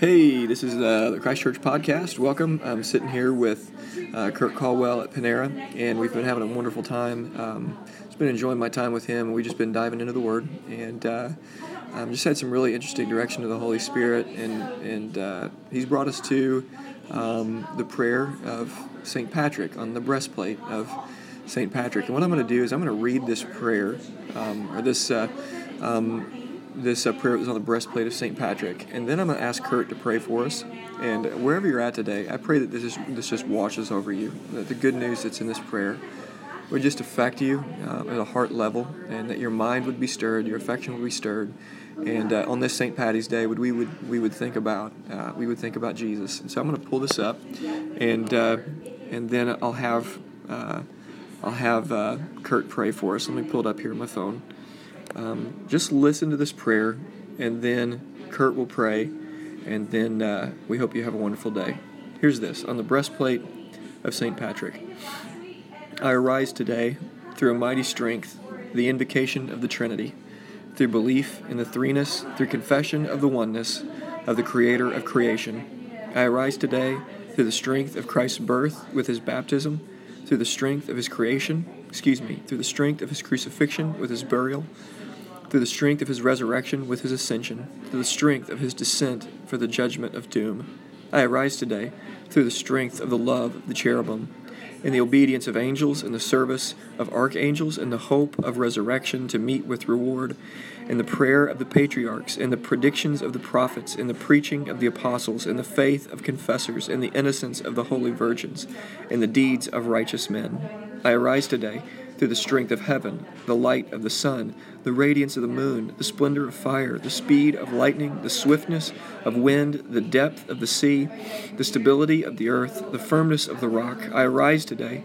Hey, this is uh, the Christ Church podcast. Welcome. I'm sitting here with uh, Kurt Caldwell at Panera, and we've been having a wonderful time. Um, just been enjoying my time with him. We've just been diving into the Word, and uh, um, just had some really interesting direction to the Holy Spirit, and and uh, he's brought us to um, the prayer of Saint Patrick on the breastplate of Saint Patrick. And what I'm going to do is I'm going to read this prayer um, or this. This uh, prayer was on the breastplate of St. Patrick. And then I'm going to ask Kurt to pray for us. And wherever you're at today, I pray that this, is, this just washes over you. That the good news that's in this prayer would just affect you uh, at a heart level, and that your mind would be stirred, your affection would be stirred. And uh, on this St. Patty's Day, would we would we would think about uh, we would think about Jesus. And so I'm going to pull this up, and uh, and then I'll have uh, I'll have Kurt pray for us. Let me pull it up here on my phone. Um, just listen to this prayer, and then Kurt will pray, and then uh, we hope you have a wonderful day. Here's this on the breastplate of St. Patrick I arise today through a mighty strength, the invocation of the Trinity, through belief in the threeness, through confession of the oneness of the Creator of creation. I arise today through the strength of Christ's birth with his baptism, through the strength of his creation, excuse me, through the strength of his crucifixion with his burial through the strength of his resurrection with his ascension, through the strength of his descent for the judgment of doom. I arise today through the strength of the love of the cherubim, in the obedience of angels, in the service of archangels, in the hope of resurrection to meet with reward, in the prayer of the patriarchs, in the predictions of the prophets, in the preaching of the apostles, in the faith of confessors, in the innocence of the holy virgins, in the deeds of righteous men. I arise today through the strength of heaven, the light of the sun, the radiance of the moon, the splendor of fire, the speed of lightning, the swiftness of wind, the depth of the sea, the stability of the earth, the firmness of the rock. I arise today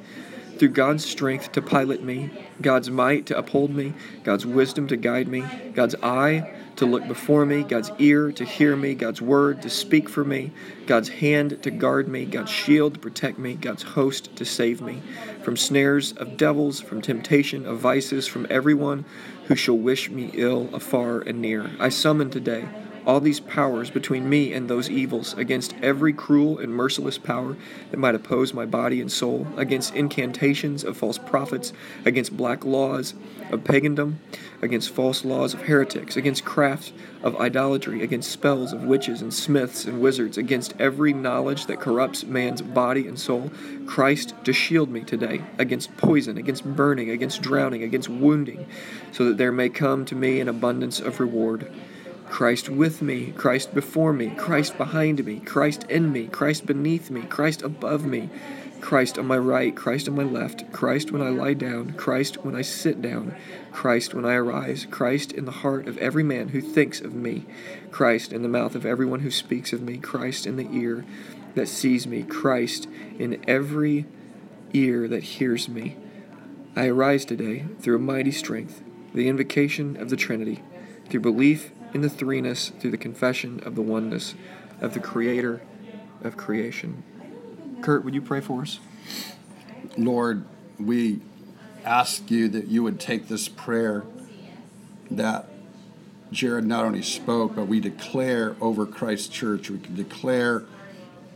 through God's strength to pilot me, God's might to uphold me, God's wisdom to guide me, God's eye to look before me, God's ear to hear me, God's word to speak for me, God's hand to guard me, God's shield to protect me, God's host to save me, from snares of devils, from temptation of vices, from everyone who shall wish me ill afar and near. I summon today all these powers between me and those evils, against every cruel and merciless power that might oppose my body and soul, against incantations of false prophets, against black laws of pagandom, against false laws of heretics, against craft of idolatry, against spells of witches and smiths and wizards, against every knowledge that corrupts man's body and soul. Christ to shield me today against poison, against burning, against drowning, against wounding, so that there may come to me an abundance of reward. Christ with me, Christ before me, Christ behind me, Christ in me, Christ beneath me, Christ above me, Christ on my right, Christ on my left, Christ when I lie down, Christ when I sit down, Christ when I arise, Christ in the heart of every man who thinks of me, Christ in the mouth of everyone who speaks of me, Christ in the ear that sees me, Christ in every ear that hears me. I arise today through a mighty strength, the invocation of the Trinity, through belief in the threeness through the confession of the oneness of the Creator of creation. Kurt, would you pray for us? Lord, we ask you that you would take this prayer that Jared not only spoke, but we declare over Christ Church. We can declare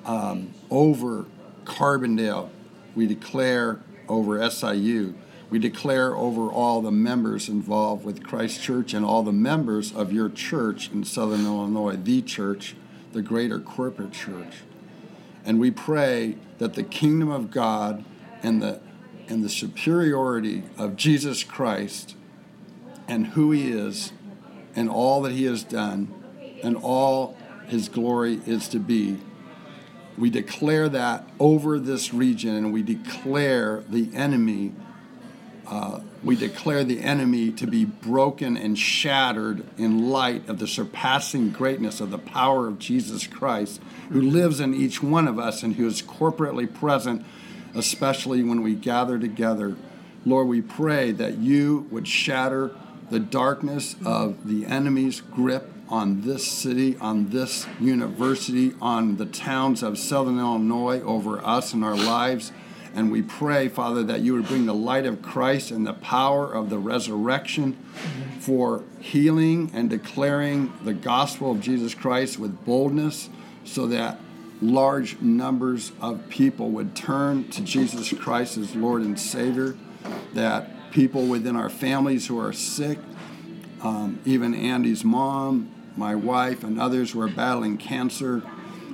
um, over Carbondale. We declare over SIU. We declare over all the members involved with Christ Church and all the members of your church in Southern Illinois, the church, the greater corporate church. And we pray that the kingdom of God and the and the superiority of Jesus Christ and who he is and all that he has done and all his glory is to be. We declare that over this region and we declare the enemy uh, we declare the enemy to be broken and shattered in light of the surpassing greatness of the power of Jesus Christ, who lives in each one of us and who is corporately present, especially when we gather together. Lord, we pray that you would shatter the darkness of the enemy's grip on this city, on this university, on the towns of Southern Illinois, over us and our lives And we pray, Father, that you would bring the light of Christ and the power of the resurrection for healing and declaring the gospel of Jesus Christ with boldness so that large numbers of people would turn to Jesus Christ as Lord and Savior, that people within our families who are sick, um, even Andy's mom, my wife, and others who are battling cancer,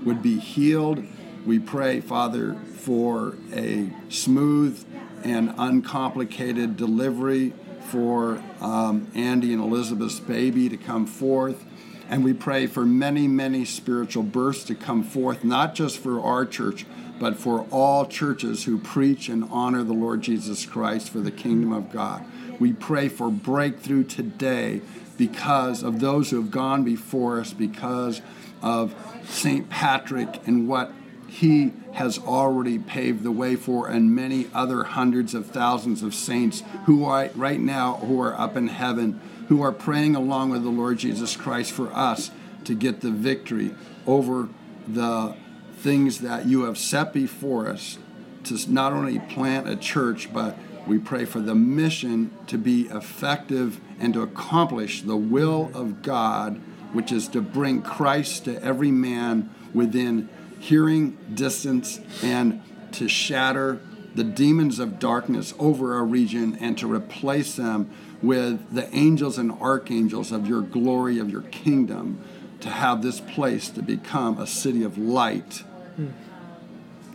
would be healed. We pray, Father, for a smooth and uncomplicated delivery for um, Andy and Elizabeth's baby to come forth. And we pray for many, many spiritual births to come forth, not just for our church, but for all churches who preach and honor the Lord Jesus Christ for the kingdom of God. We pray for breakthrough today because of those who have gone before us, because of St. Patrick and what he has already paved the way for, and many other hundreds of thousands of saints who are right now who are up in heaven, who are praying along with the Lord Jesus Christ for us to get the victory over the things that you have set before us to not only plant a church, but we pray for the mission to be effective and to accomplish the will of God, which is to bring Christ to every man within hearing distance and to shatter the demons of darkness over our region and to replace them with the angels and archangels of your glory, of your kingdom, to have this place to become a city of light, mm.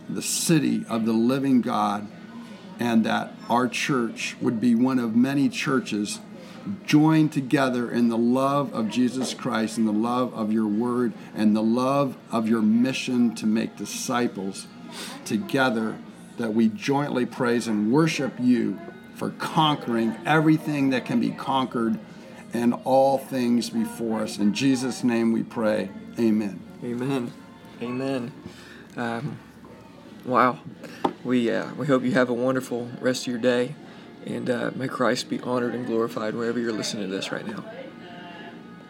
the city of the living God, and that our church would be one of many churches joined together in the love of Jesus Christ and the love of your word and the love of your mission to make disciples together that we jointly praise and worship you for conquering everything that can be conquered and all things before us. In Jesus' name we pray. Amen. Amen. Amen. Um, wow. We, uh, we hope you have a wonderful rest of your day. And uh, may Christ be honored and glorified wherever you're listening to this right now.